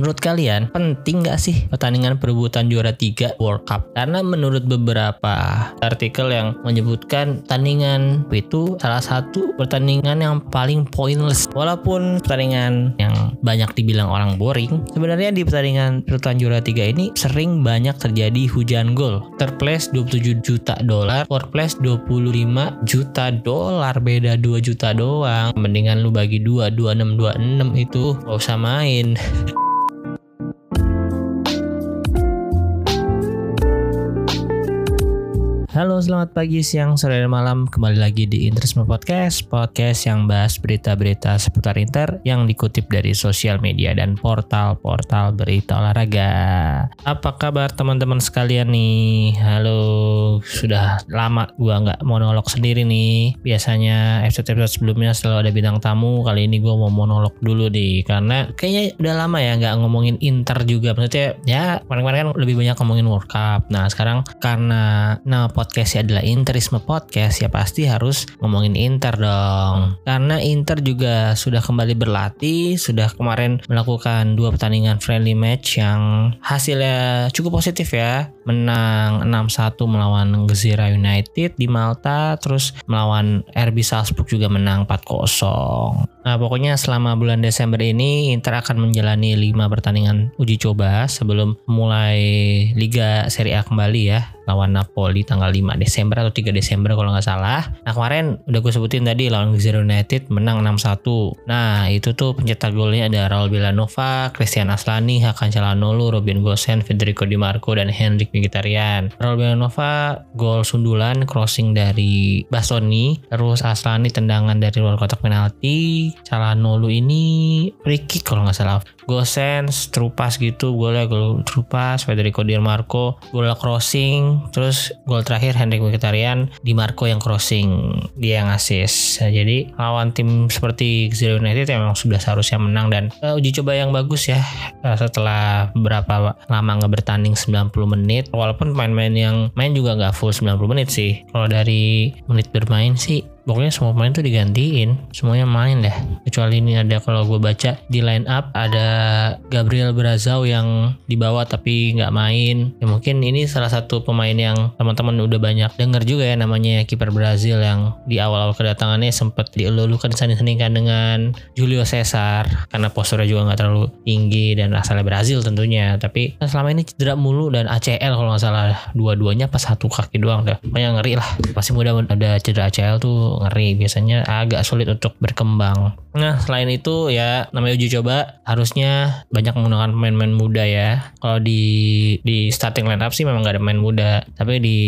Menurut kalian penting nggak sih pertandingan perebutan juara 3 World Cup? Karena menurut beberapa artikel yang menyebutkan pertandingan itu salah satu pertandingan yang paling pointless. Walaupun pertandingan yang banyak dibilang orang boring, sebenarnya di pertandingan perebutan juara 3 ini sering banyak terjadi hujan gol. Third place 27 juta dolar, fourth place 25 juta dolar, beda 2 juta doang. Mendingan lu bagi 2, 26 26 itu gak usah main. Halo, selamat pagi, siang, sore, dan malam. Kembali lagi di Interisme Podcast, podcast yang bahas berita-berita seputar Inter yang dikutip dari sosial media dan portal-portal berita olahraga. Apa kabar teman-teman sekalian nih? Halo, sudah lama gua nggak monolog sendiri nih. Biasanya episode-episode sebelumnya selalu ada bintang tamu. Kali ini gua mau monolog dulu nih, karena kayaknya udah lama ya nggak ngomongin Inter juga. Maksudnya ya kemarin-kemarin kan lebih banyak ngomongin World Cup. Nah sekarang karena nama podcastnya adalah Interisme Podcast ya pasti harus ngomongin Inter dong. Karena Inter juga sudah kembali berlatih sudah kemarin melakukan dua pertandingan friendly match yang hasilnya cukup positif ya. Menang 6-1 melawan Gezira United di Malta terus melawan RB Salzburg juga menang 4-0 Nah pokoknya selama bulan Desember ini Inter akan menjalani 5 pertandingan uji coba sebelum mulai Liga Serie A kembali ya lawan Napoli tanggal 5 Desember atau 3 Desember kalau nggak salah. Nah kemarin udah gue sebutin tadi lawan Gezira United menang 6-1. Nah itu tuh pencetak golnya ada Raul Villanova, Christian Aslani, Hakan Calhanoglu, Robin Gosen, Federico Di Marco dan Henrik Mkhitaryan. Raul Villanova gol sundulan crossing dari Bastoni, terus Aslani tendangan dari luar kotak penalti, Calhanoglu ini free kick kalau nggak salah. Gosens, Trupas gitu, golnya gol Trupas, Federico Di Marco, gol crossing, terus gol terakhir Henrik Mkhitaryan, Di Marco yang crossing, dia yang assist. Nah, jadi lawan tim seperti Zero United memang sudah seharusnya menang dan uh, uji coba yang bagus ya uh, setelah berapa lama nggak bertanding 90 menit, walaupun pemain-pemain yang main juga nggak full 90 menit sih. Kalau dari menit bermain sih pokoknya semua pemain tuh digantiin. Semuanya main deh. Kecuali ini ada kalau gue baca di line up ada Gabriel Brazau yang dibawa tapi nggak main. Ya mungkin ini salah satu pemain yang teman-teman udah banyak denger juga ya namanya kiper Brazil yang di awal-awal kedatangannya sempat dielulukan disanding-sandingkan dengan Julio Cesar. Karena posturnya juga nggak terlalu tinggi dan asalnya Brazil tentunya. Tapi selama ini cedera mulu dan ACL kalau nggak salah. Dua-duanya pas satu kaki doang deh pokoknya ngeri lah. Pasti mudah ada cedera ACL tuh ngeri. Biasanya agak sulit untuk berkembang. Nah selain itu ya namanya uji coba harusnya banyak menggunakan pemain-pemain muda ya. Kalau di di starting line up sih memang gak ada pemain muda. Tapi di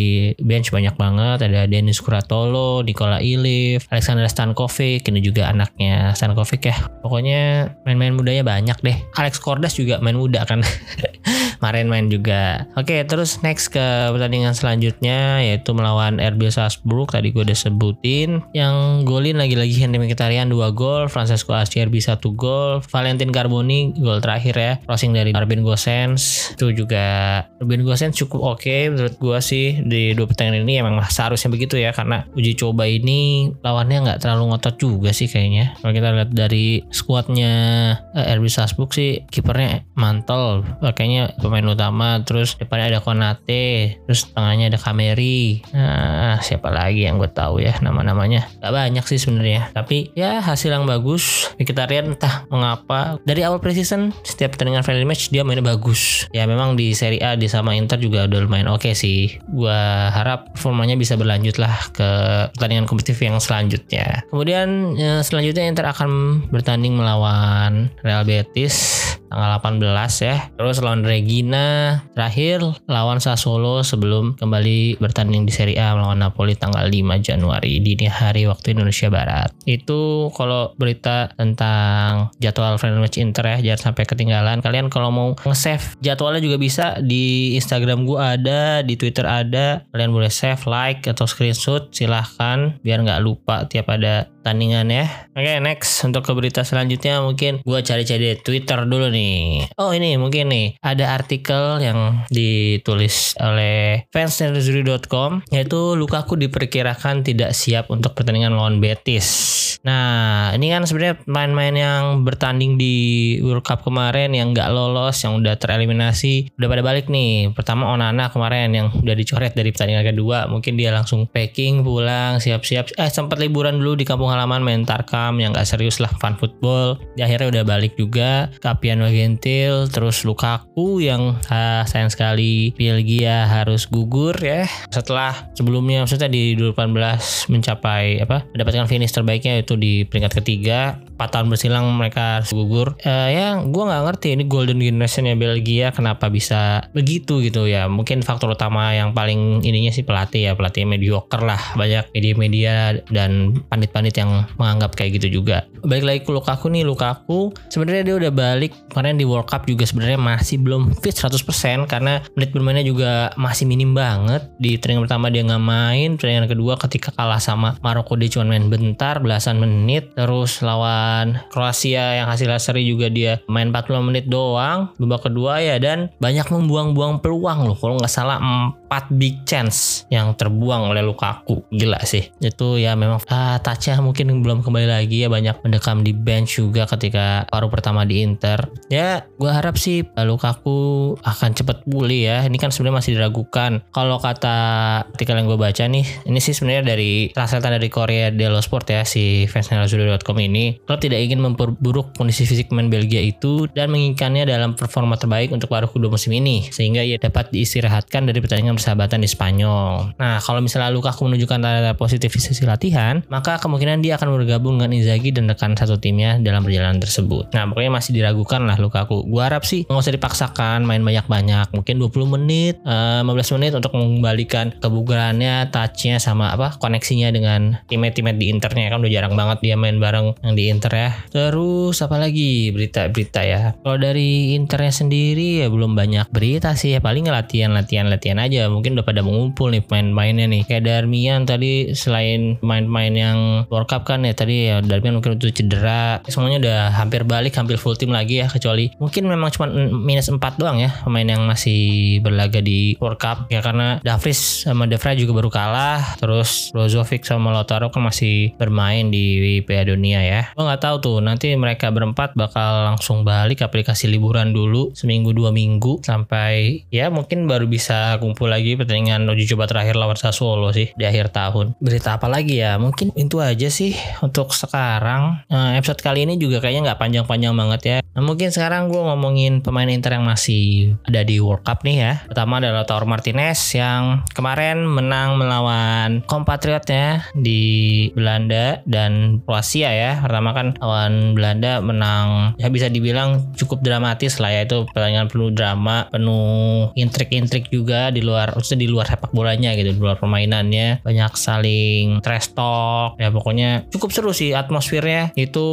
bench banyak banget. Ada Denis Kuratolo Nikola Ilif Alexander Stankovic ini juga anaknya Stankovic ya. Pokoknya main-main mudanya banyak deh. Alex Kordas juga main muda kan. Kemarin main juga. Oke terus next ke pertandingan selanjutnya yaitu melawan RB Salzburg. Tadi gue udah sebutin yang golin lagi-lagi Henry Mkhitaryan 2 gol. Francesco Acerbi 1 gol. Valentin Carboni gol terakhir ya. Crossing dari Robin Gosens itu juga Robin Gosens cukup oke menurut gue sih di dua pertandingan ini. Emang seharusnya begitu ya karena uji coba ini lawannya nggak terlalu ngotot juga sih kayaknya. Kalau kita lihat dari skuadnya eh, RB Salzburg sih kipernya mantel. Kayaknya pemain utama terus depannya ada Konate terus tengahnya ada Kameri. Nah siapa lagi yang gue tahu ya nama-namanya gak banyak sih sebenarnya. Tapi ya hasil yang bagus. Lihat entah mengapa. Dari awal preseason setiap pertandingan friendly match dia mainnya bagus. Ya memang di Serie A di sama Inter juga udah lumayan oke okay sih. Gue harap performanya bisa berlanjut lah ke pertandingan kompetitif yang selanjutnya. Kemudian ya, selanjutnya Inter akan bertanding melawan Real Betis tanggal 18 ya. Terus lawan Regina terakhir lawan Sassuolo sebelum kembali bertanding di Serie A melawan Napoli tanggal 5 Januari dini hari waktu Indonesia Barat. Itu kalau berita tentang jadwal friendly match Inter ya jangan sampai ketinggalan. Kalian kalau mau nge-save jadwalnya juga bisa. Di Instagram gua ada di Twitter ada. Kalian boleh save like atau screenshot. Silahkan biar nggak lupa tiap ada tandingan ya. Oke next untuk ke berita selanjutnya mungkin gue cari-cari Twitter dulu nih. Oh ini mungkin nih ada artikel yang ditulis oleh fansnerdery.com yaitu Lukaku diperkirakan tidak siap untuk pertandingan lawan Betis. Nah ini kan sebenarnya main-main yang bertanding di World Cup kemarin yang nggak lolos, yang udah tereliminasi, udah pada balik nih. Pertama Onana kemarin yang udah dicoret dari pertandingan kedua, mungkin dia langsung packing pulang, siap-siap. Eh sempat liburan dulu di kampung halaman main Tarkam yang nggak serius lah fun football. Di akhirnya udah balik juga. Kapian Gentil, terus Lukaku yang ah, sayang sekali Belgia harus gugur ya. Setelah sebelumnya maksudnya di 2018 mencapai apa mendapatkan finish terbaiknya itu di peringkat ketiga 4 tahun bersilang mereka harus gugur uh, ya gue nggak ngerti ini golden generation ya Belgia kenapa bisa begitu gitu ya mungkin faktor utama yang paling ininya sih pelatih ya pelatih mediocre lah banyak media-media dan pandit-pandit menganggap kayak gitu juga. Balik lagi ke Lukaku nih Lukaku sebenarnya dia udah balik kemarin di World Cup juga sebenarnya masih belum fit 100% karena menit bermainnya juga masih minim banget. Di training pertama dia nggak main pertandingan kedua ketika kalah sama Maroko dia cuma main bentar belasan menit. Terus lawan lawan Kroasia yang hasilnya seri juga dia main 40 menit doang babak kedua ya. Dan banyak membuang-buang peluang loh kalau nggak salah 4 big chance yang terbuang oleh Lukaku. Gila sih. Itu ya memang ah, mungkin belum kembali lagi ya. Banyak mendekam di bench juga ketika paruh pertama di Inter. Ya gue harap sih eh, Lukaku akan cepet pulih ya. Ini kan sebenarnya masih diragukan. Kalau kata artikel yang gue baca nih ini sih sebenarnya dari translatan dari Korea Delo Sport ya si fansnelazuri.com ini. Klub tidak ingin memperburuk kondisi fisik pemain Belgia itu dan menginginkannya dalam performa terbaik untuk paruh kedua musim ini sehingga ia dapat diistirahatkan dari pertandingan persahabatan di Spanyol. Nah, kalau misalnya Lukaku menunjukkan tanda positif di sesi latihan, maka kemungkinan dia akan bergabung dengan Inzaghi dan rekan satu timnya dalam perjalanan tersebut. Nah, pokoknya masih diragukan lah Lukaku. Gua harap sih nggak usah dipaksakan main banyak-banyak, mungkin 20 menit, uh, eh, 15 menit untuk mengembalikan kebugarannya, touchnya sama apa koneksinya dengan teammate-teammate di internya kan udah jarang banget dia main bareng yang di inter ya. Terus apa lagi berita-berita ya? Kalau dari Internya sendiri ya belum banyak berita sih ya paling latihan-latihan-latihan aja. Mungkin udah pada mengumpul nih pemain-pemainnya nih. Kayak Darmian tadi selain main-main yang World Cup kan ya tadi ya Darmian mungkin itu cedera. Semuanya udah hampir balik, hampir full tim lagi ya kecuali mungkin memang cuma minus 4 doang ya pemain yang masih berlaga di World Cup ya karena Davris sama Devra juga baru kalah terus Brozovic sama Lautaro kan masih bermain di Piala Dunia ya. Gue nggak tahu tuh nanti mereka berempat bakal langsung balik aplikasi liburan dulu seminggu dua minggu sampai ya mungkin baru bisa kumpul lagi pertandingan uji coba terakhir lawan Sassuolo sih di akhir tahun. Berita apa lagi ya? Mungkin itu aja sih untuk sekarang. Nah, episode kali ini juga kayaknya nggak panjang-panjang banget ya. Nah, mungkin sekarang gue ngomongin pemain Inter yang masih ada di World Cup nih ya. Pertama adalah Taur Martinez yang kemarin menang melawan kompatriotnya di Belanda dan Kroasia ya. Pertama kan lawan Belanda menang ya bisa dibilang cukup dramatis lah ya itu pertandingan penuh drama penuh intrik-intrik juga di luar maksudnya di luar sepak bolanya gitu di luar permainannya. Banyak saling trash talk. Ya pokoknya cukup seru sih atmosfernya. Itu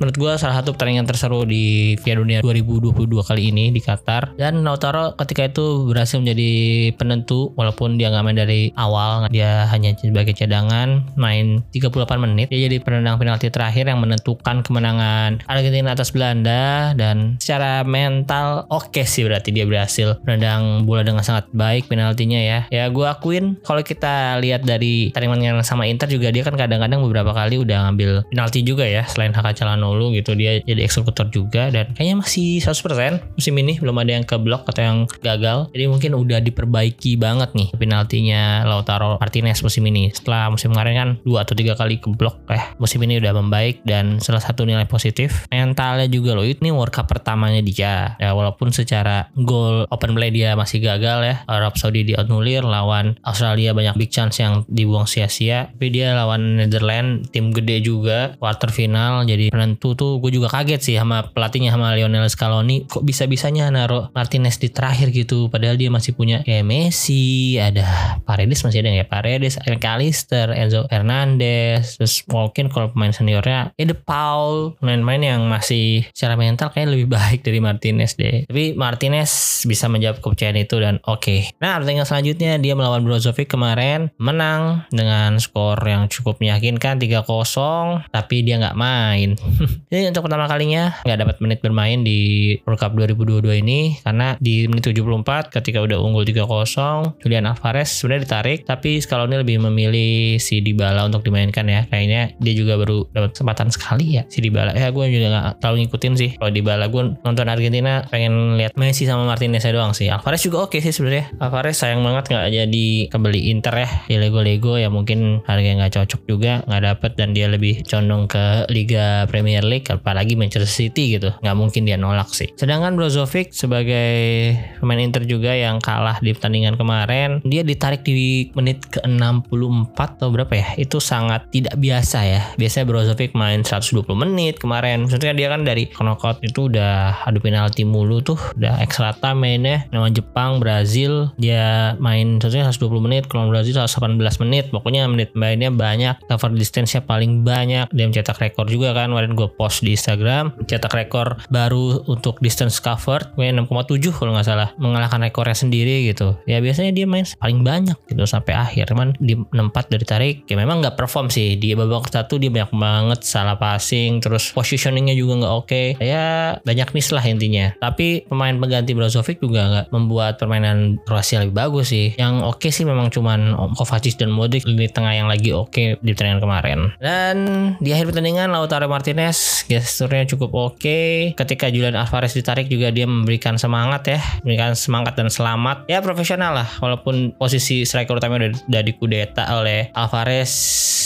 menurut gue salah satu pertandingan terseru di Piala Dunia 2022 kali ini di Qatar. Dan Lautaro ketika itu berhasil menjadi penentu walaupun dia nggak main dari awal dia hanya sebagai cadangan main 38 menit. Dia jadi penendang penalti terakhir yang menentukan menentukan kemenangan Argentina atas Belanda. Dan secara mental oke okay sih berarti dia berhasil menendang bola dengan sangat baik penaltinya ya. Ya gue akuin kalau kita lihat dari yang sama Inter juga dia kan kadang-kadang beberapa kali udah ngambil penalti juga ya selain Haka Calhanoglu gitu dia jadi eksekutor juga dan kayaknya masih 100% musim ini belum ada yang keblok atau yang gagal. Jadi mungkin udah diperbaiki banget nih penaltinya Lautaro Martinez musim ini. Setelah musim kemarin kan dua atau tiga kali keblok eh musim ini udah membaik dan salah satu nilai positif mentalnya juga loh ini World Cup pertamanya dia ya walaupun secara gol open play dia masih gagal ya Arab Saudi dianulir lawan Australia banyak big chance yang dibuang sia-sia tapi dia lawan Netherlands tim gede juga quarter final jadi penentu tuh gue juga kaget sih sama pelatihnya sama Lionel Scaloni kok bisa-bisanya naruh Martinez di terakhir gitu padahal dia masih punya kayak Messi ada Paredes masih ada ya Paredes McAllister Enzo Fernandez terus mungkin kalau pemain seniornya ya Paul main-main yang masih secara mental kayak lebih baik dari Martinez deh. Tapi Martinez bisa menjawab kepercayaan itu dan oke. Okay. Nah pertandingan selanjutnya dia melawan Brozovic kemarin menang dengan skor yang cukup meyakinkan 3-0 tapi dia nggak main. Jadi untuk pertama kalinya nggak dapat menit bermain di World Cup 2022 ini karena di menit 74 ketika udah unggul 3-0 Julian Alvarez sebenarnya ditarik tapi Scaloni lebih memilih si Dybala untuk dimainkan ya. Kayaknya dia juga baru dapat kesempatan sekali ya si Dybala. Ya gue juga nggak terlalu ngikutin sih kalau Dybala gue nonton Argentina pengen lihat Messi sama Martinez doang sih. Alvarez juga oke sih sebenarnya. Alvarez sayang banget nggak jadi kebeli Inter ya. Di Lego-Lego ya mungkin harganya nggak cocok juga nggak dapet dan dia lebih condong ke Liga Premier League apalagi Manchester City gitu. Nggak mungkin dia nolak sih. Sedangkan Brozovic sebagai pemain Inter juga yang kalah di pertandingan kemarin dia ditarik di menit ke 64 atau berapa ya? Itu sangat tidak biasa ya. Biasanya Brozovic main 120 menit kemarin. Maksudnya dia kan dari knockout itu udah adu penalti mulu tuh. Udah extra time mainnya. Lawan Jepang Brazil dia main sebenarnya 120 menit kalau Brazil 118 menit. Pokoknya menit mainnya banyak cover distance-nya paling banyak. Dia mencetak rekor juga kan kemarin gue post di Instagram. Cetak rekor baru untuk distance covered gue 6,7 kalau nggak salah. Mengalahkan rekornya sendiri gitu. Ya biasanya dia main paling banyak gitu sampai akhir. Cuman di 64 dari tarik ya memang nggak perform sih. Di babak satu dia banyak banget salah passing terus positioningnya juga nggak oke. Okay. ya banyak miss lah intinya. Tapi pemain pengganti Brozovic juga nggak membuat permainan Kroasia bagus sih. Yang oke okay sih memang cuman Kovacic dan Modric di tengah yang lagi oke okay di pertandingan kemarin. Dan di akhir pertandingan Lautaro Martinez gesturnya cukup oke. Okay. ketika Julian Alvarez ditarik juga dia memberikan semangat ya. Memberikan semangat dan selamat. Ya profesional lah. Walaupun posisi striker utama udah, udah dikudeta oleh Alvarez.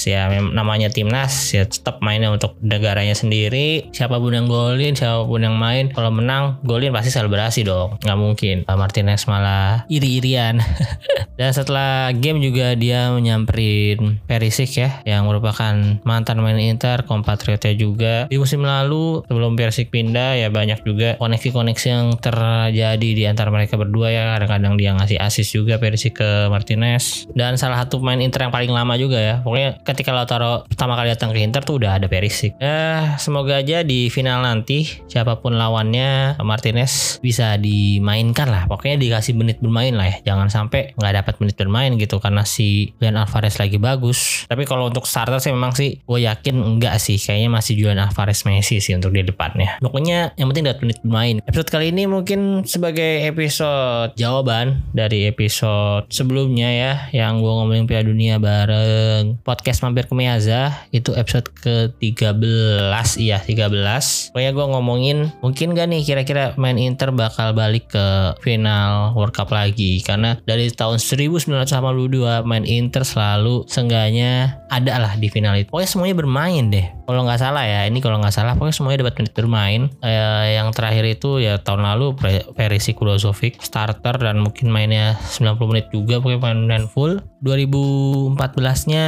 Ya namanya timnas. Ya tetap mainnya untuk negaranya sendiri. Siapa pun yang golin siapa pun yang main. Kalau menang golin pasti selebrasi dong. Nggak mungkin. Martinez malah iri-irian dan setelah game juga dia menyamperin Perisic ya yang merupakan mantan main Inter kompatriotnya juga. Di musim lalu sebelum Perisic pindah ya banyak juga koneksi-koneksi yang terjadi di antara mereka berdua ya. Kadang-kadang dia ngasih assist juga Perisic ke Martinez. Dan salah satu pemain Inter yang paling lama juga ya. Pokoknya ketika Lautaro pertama kali datang ke Inter tuh udah ada Perisic. Ya semoga aja di final nanti siapa pun lawannya Martinez bisa dimainkan lah. Pokoknya dikasih menit bermain lah ya jangan sampai nggak dapat menit bermain gitu karena si Julian Alvarez lagi bagus. Tapi kalau untuk starter sih memang sih gue yakin enggak sih. Kayaknya masih Julian Alvarez Messi sih untuk di depannya. Pokoknya yang penting dapat menit bermain. Episode kali ini mungkin sebagai episode jawaban dari episode sebelumnya ya yang gue ngomongin Piala Dunia bareng podcast mampir ke Miyaza itu episode ke-13 iya 13 pokoknya gue ngomongin mungkin gak nih kira-kira main Inter bakal balik ke final World Cup lagi karena dari tahun 1982 main Inter selalu sengganya ada lah di final itu. Pokoknya semuanya bermain deh. Kalau nggak salah ya ini kalau nggak salah pokoknya semuanya dapat menit bermain. Eh, yang terakhir itu ya tahun lalu Perisic Kulozovic starter dan mungkin mainnya 90 menit juga pokoknya main full. 2014-nya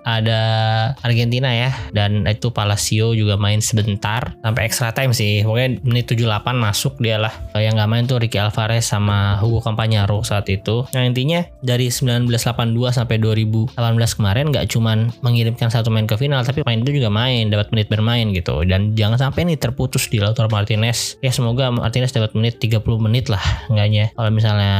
ada Argentina ya dan itu Palacio juga main sebentar sampai extra time sih. Pokoknya menit 78 masuk dia lah. Yang nggak main tuh Ricky Alvarez sama Hugo Campagnaro saat itu. Nah intinya dari 1982 sampai 2018 kemarin nggak cuman mengirimkan satu main ke final tapi main itu juga main dapat menit bermain gitu dan jangan sampai nih terputus di Lautaro Martinez ya semoga Martinez dapat menit 30 menit lah enggaknya kalau misalnya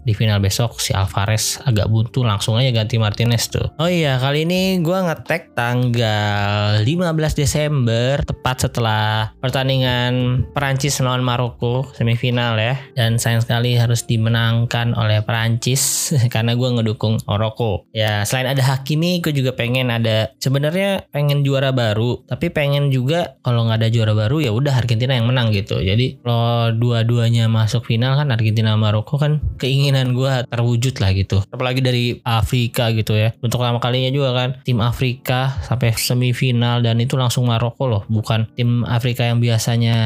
di final besok si Alvarez agak buntu langsung aja ganti Martinez tuh. Oh iya, kali ini gue ngetek tanggal 15 Desember tepat setelah pertandingan Perancis melawan Maroko semifinal ya. Dan sayang sekali harus dimenangkan oleh Perancis karena gue ngedukung Maroko. Ya, selain ada Hakimi, gue pengen ada sebenarnya pengen juara baru, tapi pengen juga kalau nggak ada juara baru ya udah Argentina yang menang gitu. Jadi kalau dua-duanya masuk final kan Argentina Maroko kan keinginan gue terwujud lah gitu. Apalagi dari Afrika gitu ya. Untuk pertama kalinya juga kan tim Afrika sampai semifinal dan itu langsung Maroko loh, bukan tim Afrika yang biasanya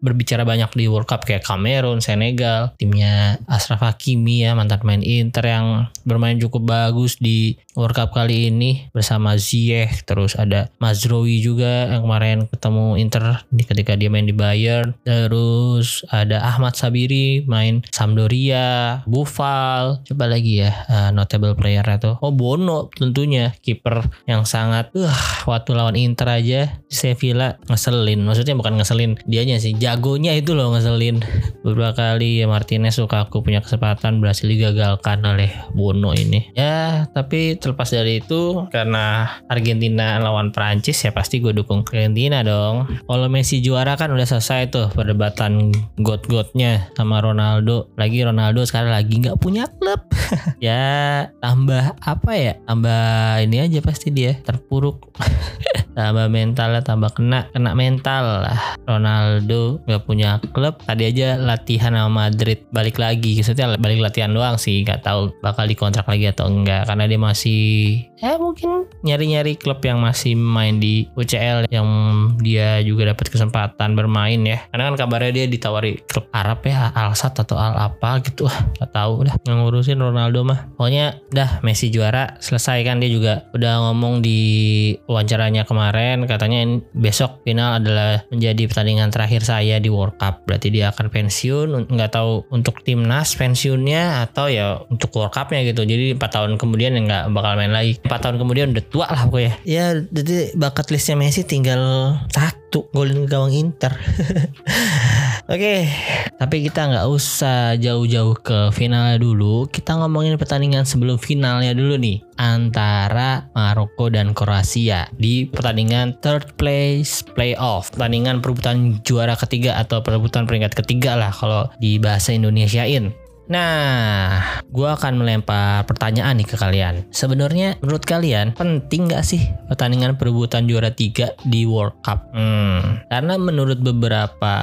berbicara banyak di World Cup kayak Kamerun, Senegal, timnya Ashraf Hakimi ya mantan main Inter yang bermain cukup bagus di World Cup kali ini bersama Ziyech terus ada Mazrowi juga yang kemarin ketemu Inter ketika dia main di Bayern. Terus ada Ahmad Sabiri main Sampdoria, Buffal, coba lagi ya uh, notable player itu. Oh Bono tentunya kiper yang sangat uh waktu lawan Inter aja Sevilla ngeselin. Maksudnya bukan ngeselin dianya sih, jagonya itu loh ngeselin. Beberapa kali ya Martinez suka aku punya kesempatan berhasil digagalkan oleh Bono ini. Ya, tapi terlepas dari itu karena Argentina lawan Prancis ya pasti gue dukung Argentina dong. Kalau Messi juara kan udah selesai tuh perdebatan god-godnya sama Ronaldo. Lagi Ronaldo sekarang lagi nggak punya klub. ya tambah apa ya? Tambah ini aja pasti dia terpuruk. tambah mentalnya tambah kena kena mental lah Ronaldo nggak punya klub tadi aja latihan sama Madrid balik lagi maksudnya balik latihan doang sih nggak tahu bakal dikontrak lagi atau enggak karena dia masih ya mungkin. Nyari-nyari klub yang masih main di UCL yang dia juga dapat kesempatan bermain ya. Karena kan kabarnya dia ditawari klub Arab ya Al Sadd atau Al apa gitu. Ah nggak tahu udah ngurusin Ronaldo mah. Pokoknya dah Messi juara selesai kan. Dia juga udah ngomong di wawancaranya kemarin katanya besok final adalah menjadi pertandingan terakhir saya di World Cup. Berarti dia akan pensiun nggak tahu untuk timnas pensiunnya atau ya untuk World Cupnya gitu. Jadi empat tahun kemudian ya nggak bakal main lagi. 4 tahun kemudian udah tua lah pokoknya. Ya jadi bakat listnya Messi tinggal satu golin ke gawang Inter. Oke, okay, tapi kita nggak usah jauh-jauh ke finalnya dulu. Kita ngomongin pertandingan sebelum finalnya dulu nih antara Maroko dan Kroasia di pertandingan third place playoff, pertandingan perebutan juara ketiga atau perebutan peringkat ketiga lah kalau di bahasa Indonesiain. Nah, gue akan melempar pertanyaan nih ke kalian. Sebenarnya menurut kalian penting gak sih pertandingan perebutan juara tiga di World Cup? Hmm, karena menurut beberapa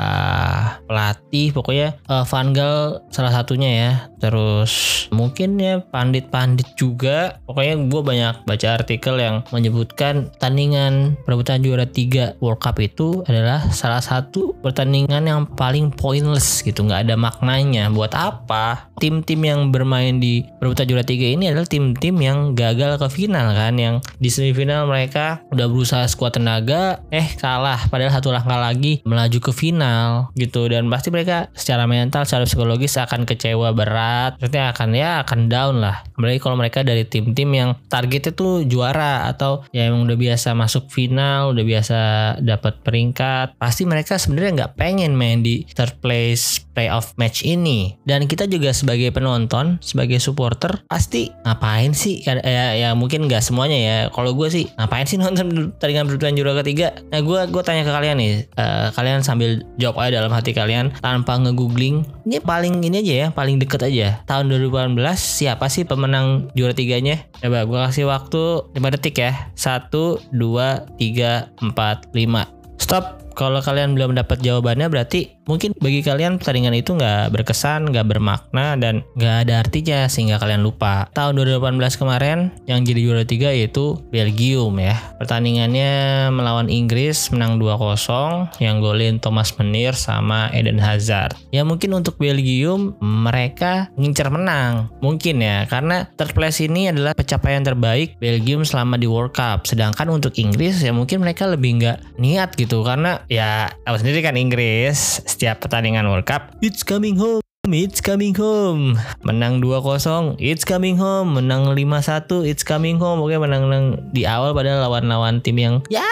pelatih, pokoknya uh, Van Gaal salah satunya ya. Terus mungkin ya pandit-pandit juga. Pokoknya gue banyak baca artikel yang menyebutkan pertandingan perebutan juara tiga World Cup itu adalah salah satu pertandingan yang paling pointless gitu, nggak ada maknanya. Buat apa? tim-tim yang bermain di perebutan juara tiga ini adalah tim-tim yang gagal ke final kan yang di semifinal mereka udah berusaha skuad tenaga eh kalah padahal satu langkah lagi melaju ke final gitu dan pasti mereka secara mental secara psikologis akan kecewa berat maksudnya akan ya akan down lah apalagi kalau mereka dari tim-tim yang targetnya tuh juara atau ya emang udah biasa masuk final udah biasa dapat peringkat pasti mereka sebenarnya nggak pengen main di third place playoff match ini dan kita juga sebagai penonton, sebagai supporter pasti ngapain sih? Ya, ya, ya mungkin nggak semuanya ya. Kalau gue sih ngapain sih nonton pertandingan pertandingan juara ketiga? Nah gue gue tanya ke kalian nih, uh, kalian sambil jawab aja dalam hati kalian tanpa ngegoogling. Ini paling ini aja ya, paling deket aja. Tahun 2018 siapa sih pemenang juara tiganya? Coba gue kasih waktu 5 detik ya. 1, 2, 3, 4, 5. Stop. Kalau kalian belum dapat jawabannya berarti mungkin bagi kalian pertandingan itu nggak berkesan, nggak bermakna dan nggak ada artinya sehingga kalian lupa. Tahun 2018 kemarin yang jadi juara tiga yaitu Belgium ya. Pertandingannya melawan Inggris menang 2-0 yang golin Thomas Menir sama Eden Hazard. Ya mungkin untuk Belgium mereka ngincer menang. Mungkin ya karena third place ini adalah pencapaian terbaik Belgium selama di World Cup. Sedangkan untuk Inggris ya mungkin mereka lebih nggak niat gitu karena ya tahu sendiri kan Inggris setiap pertandingan World Cup. It's coming home. It's coming home. Menang 2-0, it's coming home. Menang 5-1, it's coming home. Oke, menang-menang di awal pada lawan-lawan tim yang ya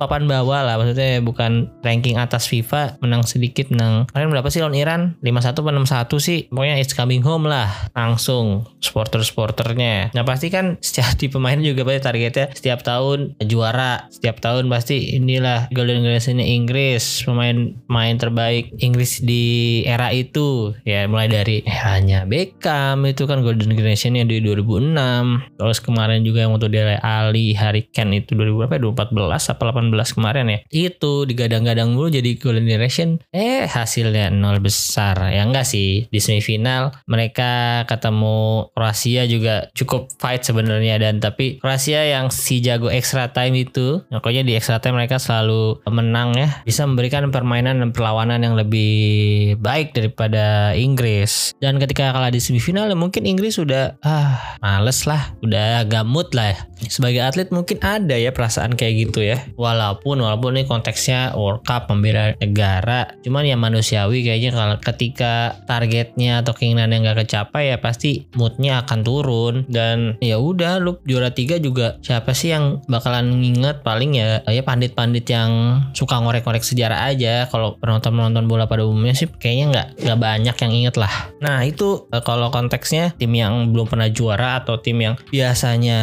papan bawah lah. Maksudnya bukan ranking atas FIFA. Menang sedikit menang. Kalian berapa sih lawan Iran? 5-1 atau 6-1 sih? Pokoknya it's coming home lah. Langsung supporter-supporternya. Nah pasti kan secara di pemain juga pasti targetnya setiap tahun juara. Setiap tahun pasti inilah golden generation Inggris. Pemain main terbaik Inggris di era itu ya mulai dari eranya Beckham itu kan golden generationnya di 2006 terus kemarin juga yang untuk Dele Ali Harry Kane itu 2000 berapa 2014 apa 18 kemarin ya. Itu digadang-gadang dulu jadi golden generation. Eh hasilnya nol besar. Ya enggak sih di semifinal mereka ketemu Kroasia juga cukup fight sebenarnya dan tapi Kroasia yang si jago extra time itu pokoknya di extra time mereka selalu menang ya. Bisa memberikan permainan dan perlawanan yang lebih baik daripada Inggris. Dan ketika kalah di semifinal mungkin Inggris sudah ah males lah, udah gamut lah ya. Sebagai atlet mungkin ada ya perasaan kayak gitu ya. Walaupun walaupun ini konteksnya World Cup membela negara, cuman ya manusiawi kayaknya kalau ketika targetnya atau keinginan yang gak kecapai ya pasti moodnya akan turun dan ya udah lu juara tiga juga siapa sih yang bakalan nginget paling ya ya pandit-pandit yang suka ngorek-ngorek sejarah aja kalau penonton-penonton bola pada umumnya sih kayaknya nggak nggak banyak yang inget lah. Nah itu eh, kalau konteksnya tim yang belum pernah juara atau tim yang biasanya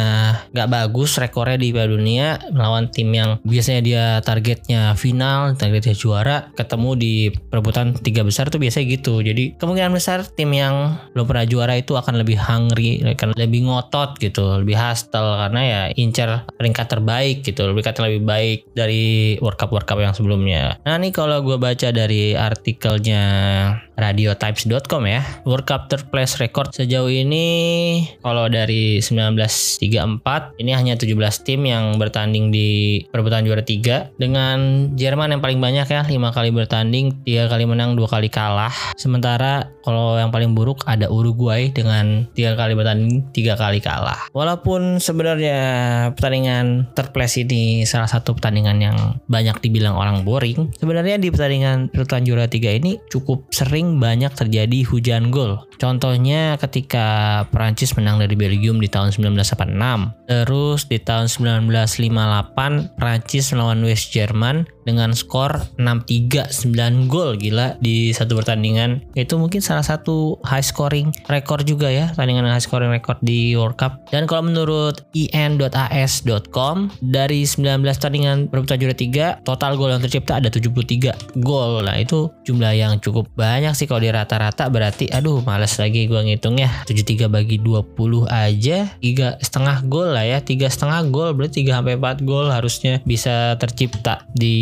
nggak bagus rekornya di Piala Dunia melawan tim yang biasanya dia targetnya final targetnya juara ketemu di perebutan tiga besar tuh biasanya gitu. Jadi kemungkinan besar tim yang belum pernah juara itu akan lebih hungry akan lebih ngotot gitu lebih hustle karena ya incer peringkat terbaik gitu peringkat lebih baik dari World Cup World Cup yang sebelumnya. Nah nih kalau gue baca dari artikelnya radiotimes.com ya. World Cup third place record sejauh ini kalau dari 1934 ini hanya 17 tim yang bertanding di perebutan juara 3 dengan Jerman yang paling banyak ya 5 kali bertanding, 3 kali menang, 2 kali kalah. Sementara kalau yang paling buruk ada Uruguay dengan 3 kali bertanding, 3 kali kalah. Walaupun sebenarnya pertandingan third place ini salah satu pertandingan yang banyak dibilang orang boring, sebenarnya di pertandingan perebutan juara 3 ini cukup sering banyak hujan gol. Contohnya ketika Prancis menang dari Belgium di tahun 1986. Terus di tahun 1958 Prancis melawan West Jerman dengan skor 6-3 9 gol gila di satu pertandingan. Itu mungkin salah satu high scoring rekor juga ya pertandingan high scoring rekor di World Cup. Dan kalau menurut in.as.com dari 19 pertandingan perebutan juara 3 total gol yang tercipta ada 73 gol nah itu jumlah yang cukup banyak sih kalau di rata-rata berarti aduh males lagi gua ngitungnya 73 bagi 20 aja tiga setengah gol lah ya. Tiga setengah gol berarti 3 sampai 4 gol harusnya bisa tercipta di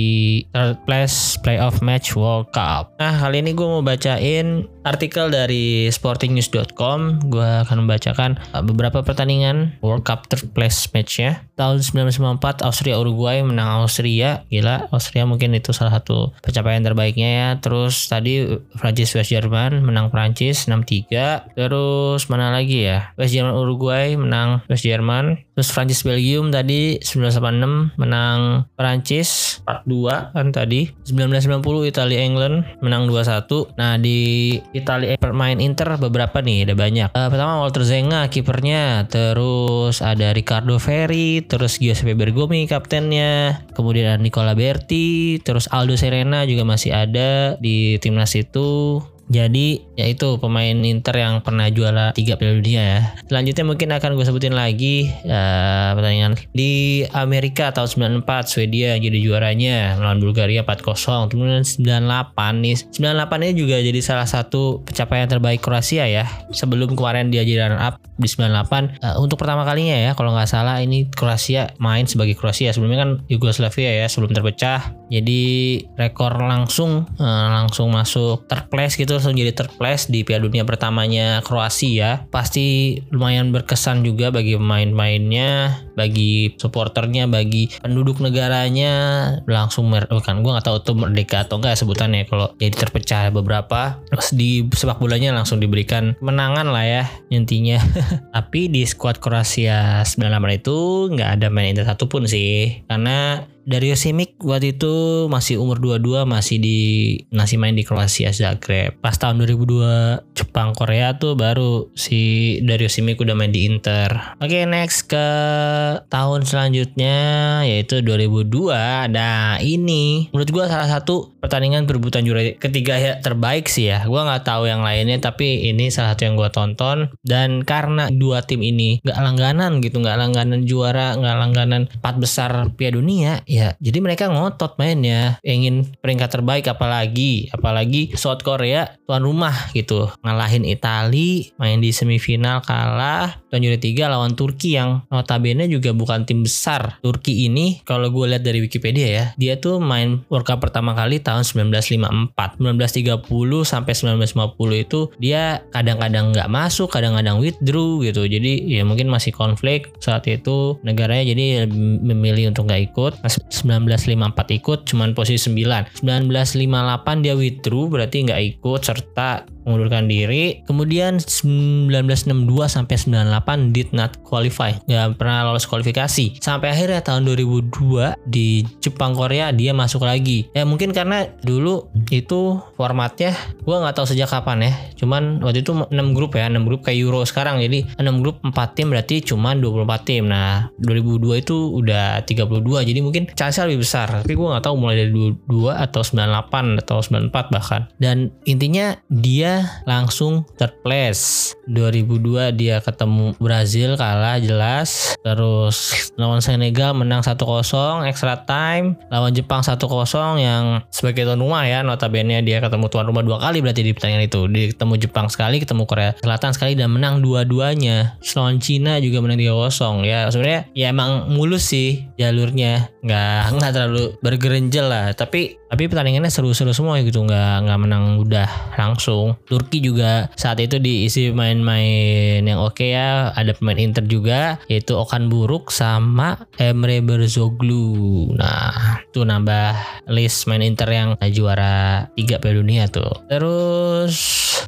third place playoff match World Cup. Nah kali ini gue mau bacain artikel dari sportingnews.com. Gue akan membacakan uh, beberapa pertandingan World Cup third place matchnya. Tahun 1994 Austria Uruguay menang Austria. Gila Austria mungkin itu salah satu pencapaian terbaiknya ya. Terus tadi Prancis West Jerman menang Prancis 6-3. Terus mana lagi ya? West Jerman Uruguay menang West Jerman. Terus Prancis Belgium tadi 1986 menang Prancis 4-2 kan tadi. 1990 Italia England menang 2-1 nah di Italia main Inter beberapa nih ada banyak. Uh, pertama Walter Zenga kipernya. Terus ada Riccardo Ferri terus Giuseppe Bergomi kaptennya. Kemudian Nicola Berti terus Aldo Serena juga masih ada di timnas itu. Jadi ya itu pemain Inter yang pernah juara tiga Piala Dunia ya. Selanjutnya mungkin akan gue sebutin lagi uh, pertandingan di Amerika tahun 94 Swedia jadi juaranya melawan Bulgaria 4-0. Kemudian 98 nih 98 ini juga jadi salah satu pencapaian terbaik Kroasia ya. Sebelum kemarin dia jadi runner up di 98 uh, eh, untuk pertama kalinya ya kalau nggak salah ini Kroasia main sebagai Kroasia. Sebelumnya kan Yugoslavia ya sebelum terpecah. Jadi rekor langsung uh, langsung masuk third gitu langsung jadi third di Piala Dunia pertamanya Kroasia pasti lumayan berkesan juga bagi pemain-pemainnya bagi supporternya bagi penduduk negaranya. Langsung mer bukan gue nggak tahu tuh merdeka atau enggak sebutannya kalau jadi terpecah beberapa. Terus di sepak bolanya langsung diberikan menangan lah ya intinya. Tapi di skuad Kroasia 98 itu nggak ada main Inter satupun sih karena Dario Simic waktu itu masih umur 22 masih di masih main di Kroasia Zagreb. Pas tahun 2002 Jepang Korea tuh baru si Dario Simic udah main di Inter. Oke, okay, next ke tahun selanjutnya yaitu 2002. Nah, ini menurut gua salah satu pertandingan perebutan juara ketiga ya terbaik sih ya. Gua nggak tahu yang lainnya tapi ini salah satu yang gua tonton dan karena dua tim ini nggak langganan gitu, nggak langganan juara, nggak langganan empat besar Piala Dunia ya jadi mereka ngotot mainnya. Ingin peringkat terbaik apalagi apalagi South Korea tuan rumah gitu. Ngalahin Itali main di semifinal kalah tuan juara tiga lawan Turki yang notabene juga bukan tim besar. Turki ini kalau gue lihat dari Wikipedia ya dia tuh main World Cup pertama kali tahun 1954 1930 sampai 1950 itu dia kadang-kadang nggak masuk kadang-kadang withdraw gitu. Jadi ya mungkin masih konflik saat itu negaranya jadi memilih untuk nggak ikut. 1954 ikut cuman posisi 9 1958 dia withdrew berarti nggak ikut serta mengundurkan diri. Kemudian 1962 sampai 98 did not qualify, nggak pernah lolos kualifikasi. Sampai akhirnya tahun 2002 di Jepang Korea dia masuk lagi. Ya mungkin karena dulu itu formatnya gua nggak tahu sejak kapan ya. Cuman waktu itu 6 grup ya, 6 grup kayak Euro sekarang. Jadi 6 grup 4 tim berarti cuma 24 tim. Nah, 2002 itu udah 32. Jadi mungkin chance lebih besar. Tapi gua nggak tahu mulai dari 22 atau 98 atau 94 bahkan. Dan intinya dia langsung third place. 2002 dia ketemu Brazil kalah jelas. Terus lawan Senegal menang 1-0 extra time. Lawan Jepang 1-0 yang sebagai tuan rumah ya notabene dia ketemu tuan rumah dua kali berarti di pertandingan itu. Dia ketemu Jepang sekali, ketemu Korea Selatan sekali dan menang dua-duanya. Lawan Cina juga menang 3-0 ya. Sebenarnya ya emang mulus sih jalurnya. Nggak nggak terlalu bergerenjel lah. Tapi tapi pertandingannya seru-seru semua gitu nggak nggak menang udah langsung Turki juga saat itu diisi main-main yang oke okay ya. Ada pemain Inter juga yaitu Okan Buruk sama Emre Berzoglu. Nah itu nambah list main Inter yang juara tiga Piala Dunia tuh. Terus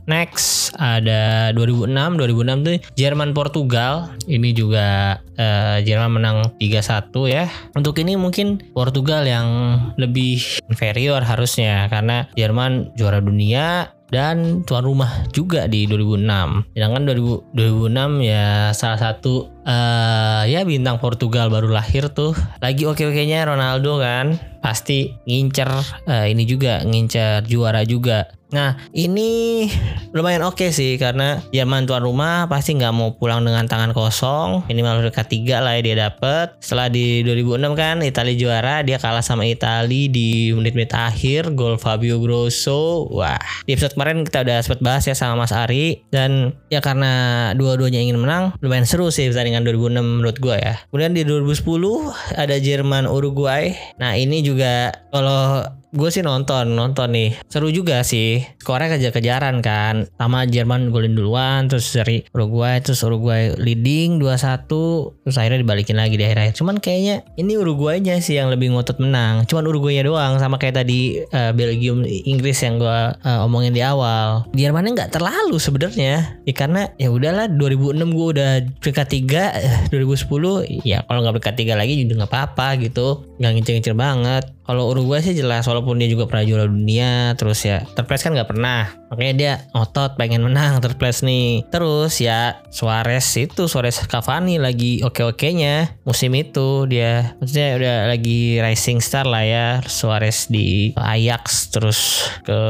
next ada 2006 2006 tuh Jerman Portugal. Ini juga uh, Jerman menang 3-1 ya. Untuk ini mungkin Portugal yang lebih inferior harusnya karena Jerman juara dunia dan tuan rumah juga di 2006. Sedangkan 2000, 2006 ya salah satu uh, ya bintang Portugal baru lahir tuh. Lagi oke-okenya Ronaldo kan. Pasti ngincer uh, ini juga ngincer juara juga. Nah ini lumayan oke okay sih karena Jerman tuan rumah pasti nggak mau pulang dengan tangan kosong. Minimal peringkat tiga lah ya dia dapet. Setelah di 2006 kan Italia juara dia kalah sama Italia di menit-menit akhir gol Fabio Grosso. Wah di episode kemarin kita udah sempat bahas ya sama Mas Ari dan ya karena dua-duanya ingin menang lumayan seru sih pertandingan 2006 menurut gue ya. Kemudian di 2010 ada Jerman Uruguay. Nah ini juga kalau gue sih nonton nonton nih. Seru juga sih. Skornya kejar-kejaran kan. Sama Jerman golin duluan terus dari Uruguay terus Uruguay leading 2-1 terus akhirnya dibalikin lagi di akhir-akhir. Cuman kayaknya ini Uruguaynya sih yang lebih ngotot menang. Cuman Uruguaynya doang sama kayak tadi uh, Belgium Inggris yang gue uh, omongin di awal. Jermannya nggak terlalu sebenarnya. Ya karena ya udahlah 2006 gue udah peringkat 3 2010 ya kalau nggak peringkat 3 lagi juga nggak apa-apa gitu. Nggak ngincer-ngincer banget. Kalau Uruguay sih jelas walaupun dia juga pernah juara dunia terus ya terples kan nggak pernah. Makanya dia otot pengen menang terples nih. Terus ya Suarez itu Suarez Cavani lagi oke-okenya musim itu. Dia maksudnya udah lagi rising star lah ya. Suarez di Ajax terus ke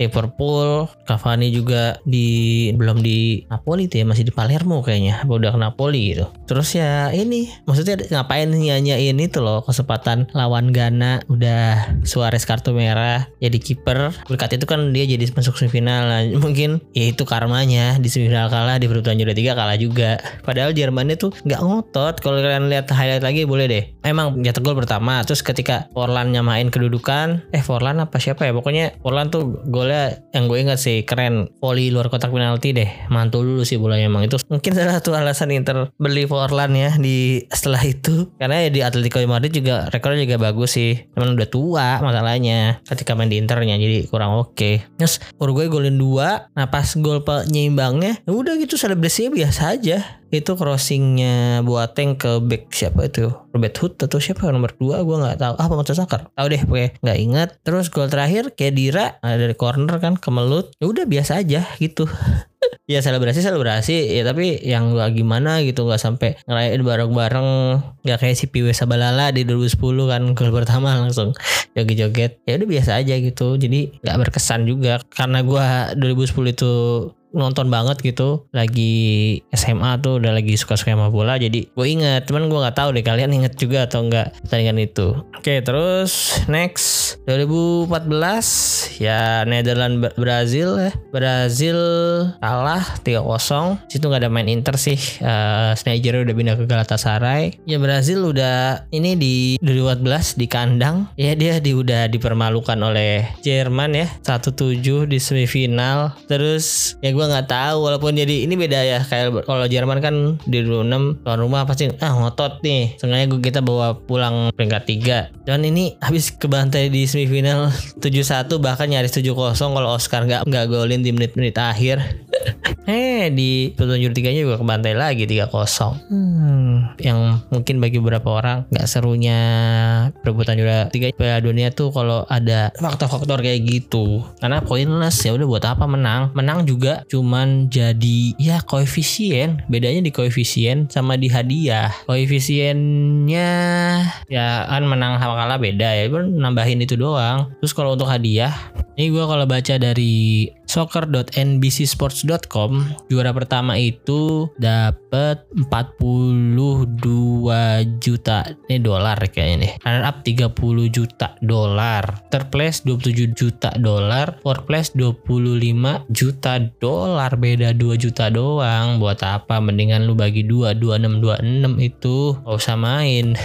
Liverpool. Cavani juga di belum di Napoli tuh ya masih di Palermo kayaknya. Udah ke Napoli gitu. Terus ya ini maksudnya ngapain nyanyain itu loh kesempatan lawan Ghana. Udah Suarez kartu merah jadi kiper. Berkat itu kan dia jadi masuk semifinal. Nah, mungkin ya itu karmanya. Di semifinal kalah di perebutan juara tiga kalah juga. Padahal Jerman itu nggak ngotot. Kalau kalian lihat highlight lagi boleh deh. Emang jatuh gol pertama terus ketika Forlan nyamain kedudukan eh Forlan apa siapa ya? Pokoknya Forlan tuh golnya yang gue ingat sih keren. Volley luar kotak penalti deh. Mantul dulu sih bolanya emang. Itu mungkin salah satu alasan Inter beli Forlan ya di setelah itu. Karena ya di Atletico Madrid juga rekornya juga bagus sih. Cuman udah tua masalahnya ketika main di Internya jadi kurang oke. Okay. terus Uruguay golin dua nah pas gol penyeimbangnya ya udah gitu selebrasinya biasa aja. Itu crossingnya Boateng ke back siapa itu? Robert Hood atau siapa? Nomor dua gue nggak tahu. Ah pemain Sakar tahu deh gue nggak ingat. Terus gol terakhir Kedira dari corner kan kemelut. Ya udah biasa aja gitu ya selebrasi selebrasi. Ya tapi yang gak gimana gitu nggak sampai ngerayain bareng-bareng. Nggak kayak si Piwe Sabalala di 2010 kan gol pertama langsung joget-joget. Ya udah biasa aja gitu. Jadi nggak berkesan juga. Karena gua 2010 itu nonton banget gitu. Lagi SMA tuh udah lagi suka-suka sama bola jadi gue inget cuman gue nggak tahu deh kalian inget juga atau enggak pertandingan itu. Oke terus next 2014 ya Netherlands Brazil ya Brazil kalah 3-0 situ nggak ada main Inter sih uh, udah pindah ke Galatasaray. Ya Brazil udah ini di 2014 di kandang. Ya dia di, udah dipermalukan oleh Jerman ya 1-7 di semifinal. Terus ya gue gue nggak tahu walaupun jadi ini beda ya kayak kalau Jerman kan di 26 tuan rumah pasti ah ngotot nih sengaja gue kita bawa pulang peringkat tiga. Dan ini habis kebantai di semifinal 7-1 bahkan nyaris 7-0 kalau Oscar nggak nggak golin di menit-menit akhir. Eh di pertunjukan tiganya juga kebantai lagi 3-0 hmm, yang mungkin bagi beberapa orang nggak serunya perebutan juara tiga Piala Dunia tuh kalau ada faktor-faktor kayak gitu. Karena pointless ya udah buat apa menang? Menang juga cuman jadi ya koefisien. Bedanya di koefisien sama di hadiah. Koefisiennya ya kan menang sama kalah beda ya. Nambahin itu doang. Terus kalau untuk hadiah ini gue kalau baca dari soccer.nbcsports.com juara pertama itu dapat 42 juta ini dolar kayaknya nih. Runner up 30 juta dolar. Third place 27 juta dolar. Fourth place 25 juta dolar. Beda 2 juta doang. Buat apa? Mendingan lu bagi 2 26 26 itu. Gak usah main.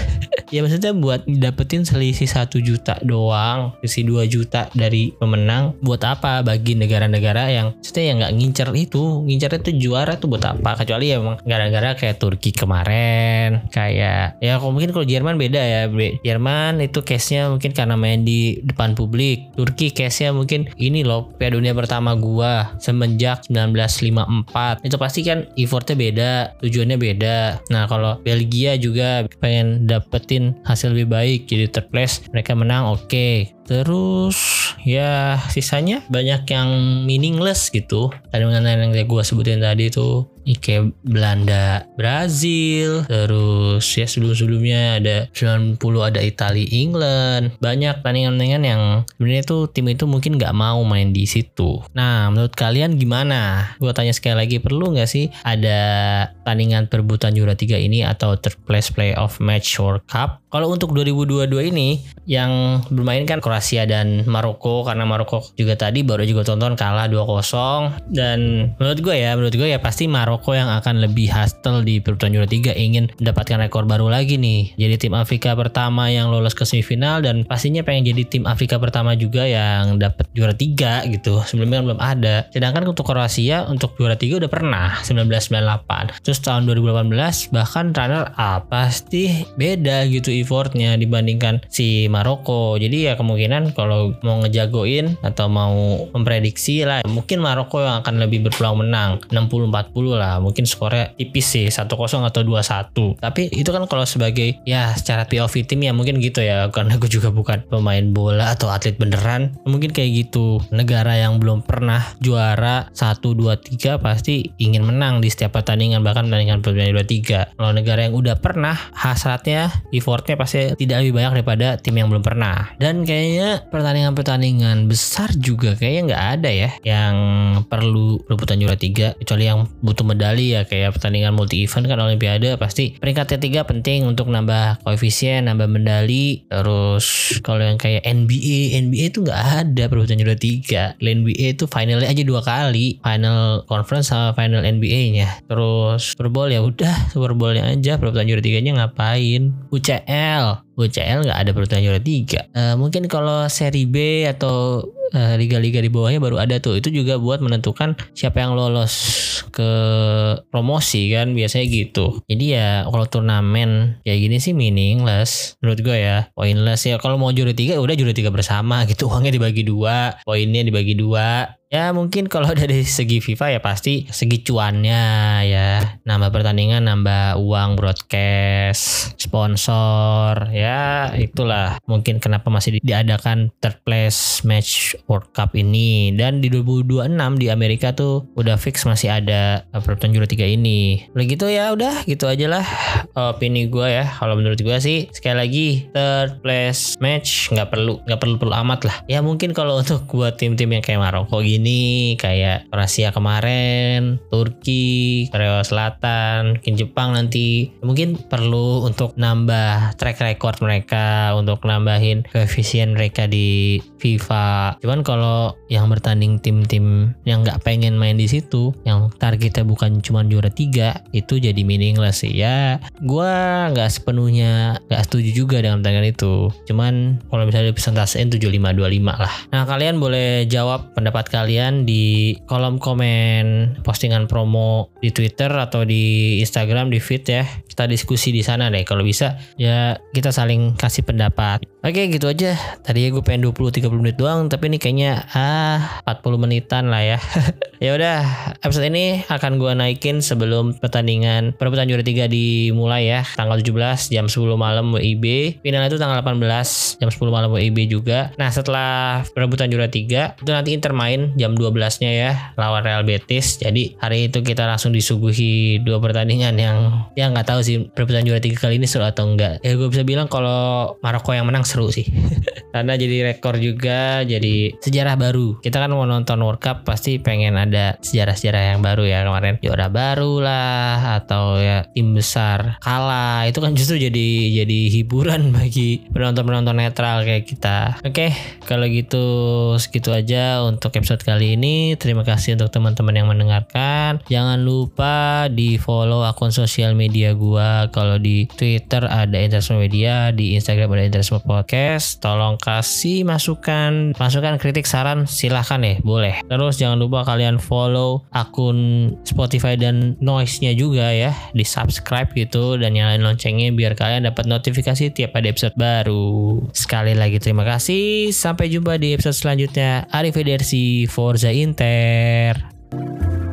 Ya maksudnya buat dapetin selisih 1 juta doang selisih 2 juta dari pemenang buat apa bagi negara-negara yang maksudnya yang nggak ngincer itu ngincer itu juara tuh buat apa? Kecuali ya emang gara-gara kayak Turki kemarin kayak ya mungkin kalau Jerman beda ya Jerman itu case-nya mungkin karena main di depan publik. Turki case-nya mungkin ini loh Piala Dunia pertama gua semenjak 1954 itu pasti kan effortnya beda tujuannya beda. Nah kalau Belgia juga pengen dapetin hasil lebih baik jadi third mereka menang oke. okay. Terus ya sisanya banyak yang meaningless gitu. Tandingan yang gue sebutin tadi tuh kayak Belanda, Brazil, terus ya sebelum-sebelumnya ada 90 ada Italia, England. Banyak tandingan-tandingan yang sebenarnya tuh tim itu mungkin nggak mau main di situ. Nah, menurut kalian gimana? Gue tanya sekali lagi, perlu nggak sih ada tandingan perebutan juara tiga ini atau third place playoff match World Cup? Kalau untuk 2022 ini yang bermain kan Kroasia dan Maroko karena Maroko juga tadi baru juga tonton kalah 2-0 dan menurut gue ya menurut gue ya pasti Maroko yang akan lebih hustle di perebutan juara 3 ingin mendapatkan rekor baru lagi nih. Jadi tim Afrika pertama yang lolos ke semifinal dan pastinya pengen jadi tim Afrika pertama juga yang dapat juara 3 gitu. Sebelumnya kan belum ada. Sedangkan untuk Kroasia untuk juara 3 udah pernah 1998. Terus tahun 2018 bahkan runner up pasti beda gitu effortnya dibandingkan si Maroko. Jadi ya kemungkinan kalau mau ngejagoin atau mau memprediksi lah mungkin Maroko yang akan lebih berpeluang menang 60-40 lah. Mungkin skornya tipis sih 1-0 atau 2-1 tapi itu kan kalau sebagai ya secara POV tim ya mungkin gitu ya. Karena gue juga bukan pemain bola atau atlet beneran. Mungkin kayak gitu. Negara yang belum pernah juara 1 2 3 pasti ingin menang di setiap pertandingan bahkan pertandingan pertandingan 2 3 kalau negara yang udah pernah hasratnya effort pasti tidak lebih banyak daripada tim yang belum pernah. Dan kayaknya pertandingan-pertandingan besar juga kayaknya nggak ada ya yang perlu rebutan juara tiga kecuali yang butuh medali ya kayak pertandingan multi event kan olimpiade pasti peringkat ketiga penting untuk nambah koefisien, nambah medali. Terus kalau yang kayak NBA, NBA itu nggak ada perebutan juara tiga. NBA itu finalnya aja dua kali, final conference sama final NBA-nya. Terus Super Bowl ya udah Super Bowl-nya aja perebutan juara tiganya ngapain? UCL UCL nggak ada pertandingan juara tiga uh, mungkin kalau seri B atau liga-liga di bawahnya baru ada tuh. Itu juga buat menentukan siapa yang lolos ke promosi kan biasanya gitu. Jadi ya kalau turnamen kayak gini sih meaningless menurut gue ya. Pointless ya. Kalau mau juara tiga udah juara tiga bersama gitu. Uangnya dibagi dua poinnya dibagi dua Ya mungkin kalau dari segi FIFA ya pasti segi cuannya ya. Nambah pertandingan nambah uang broadcast sponsor ya itulah. Mungkin kenapa masih diadakan third place match World Cup ini. Dan di 2026 di Amerika tuh udah fix masih ada perebutan juara tiga ini. Begitu ya udah gitu aja lah opini gue ya. Kalau menurut gue sih sekali lagi third place match nggak perlu nggak perlu perlu amat lah. Ya mungkin kalau untuk buat tim-tim yang kayak Maroko gini ini kayak Rusia kemarin, Turki, Korea Selatan, mungkin Jepang nanti. Mungkin perlu untuk nambah track record mereka untuk nambahin koefisien mereka di FIFA. Cuman kalau yang bertanding tim-tim yang nggak pengen main di situ, yang targetnya bukan cuma juara tiga itu jadi meaningless sih. Ya gue nggak sepenuhnya nggak setuju juga dengan pertandingan itu. Cuman kalau misalnya presentasein 7525 lah. Nah kalian boleh jawab pendapat kalian di kolom komen postingan promo di Twitter atau di Instagram di feed ya. Kita diskusi di sana deh kalau bisa. Ya kita saling kasih pendapat oke gitu aja. Tadi gue pengen 20-30 menit doang tapi ini kayaknya ah 40 menitan lah ya. Ya udah episode ini akan gue naikin sebelum pertandingan perebutan juara 3 dimulai ya. Tanggal 17 jam 10 malam WIB final itu tanggal 18 jam 10 malam WIB juga. Nah setelah perebutan juara 3 itu nanti Inter main jam 12 nya ya lawan Real Betis. Jadi hari itu kita langsung disuguhi dua pertandingan yang ya nggak tahu sih perebutan juara 3 kali ini seru atau enggak ya gue bisa bilang kalau Maroko yang menang seru sih. Karena jadi rekor juga jadi sejarah baru. Kita kan mau nonton World Cup pasti pengen ada sejarah-sejarah yang baru ya. Kemarin juara baru lah atau ya tim besar kalah. Itu kan justru jadi jadi hiburan bagi penonton-penonton netral kayak kita. Oke kalau gitu segitu aja untuk episode kali ini. Terima kasih untuk teman-teman yang mendengarkan. Jangan lupa di follow akun sosial media gua. Kalau di Twitter ada Interisme Media di Instagram ada Interisme Podcast tolong kasih masukan. Masukan kritik saran silahkan ya boleh. Terus jangan lupa kalian follow akun Spotify dan Noise-nya juga ya di subscribe gitu dan nyalain loncengnya biar kalian dapat notifikasi tiap ada episode baru. Sekali lagi terima kasih. Sampai jumpa di episode selanjutnya. Arrivederci Forza Inter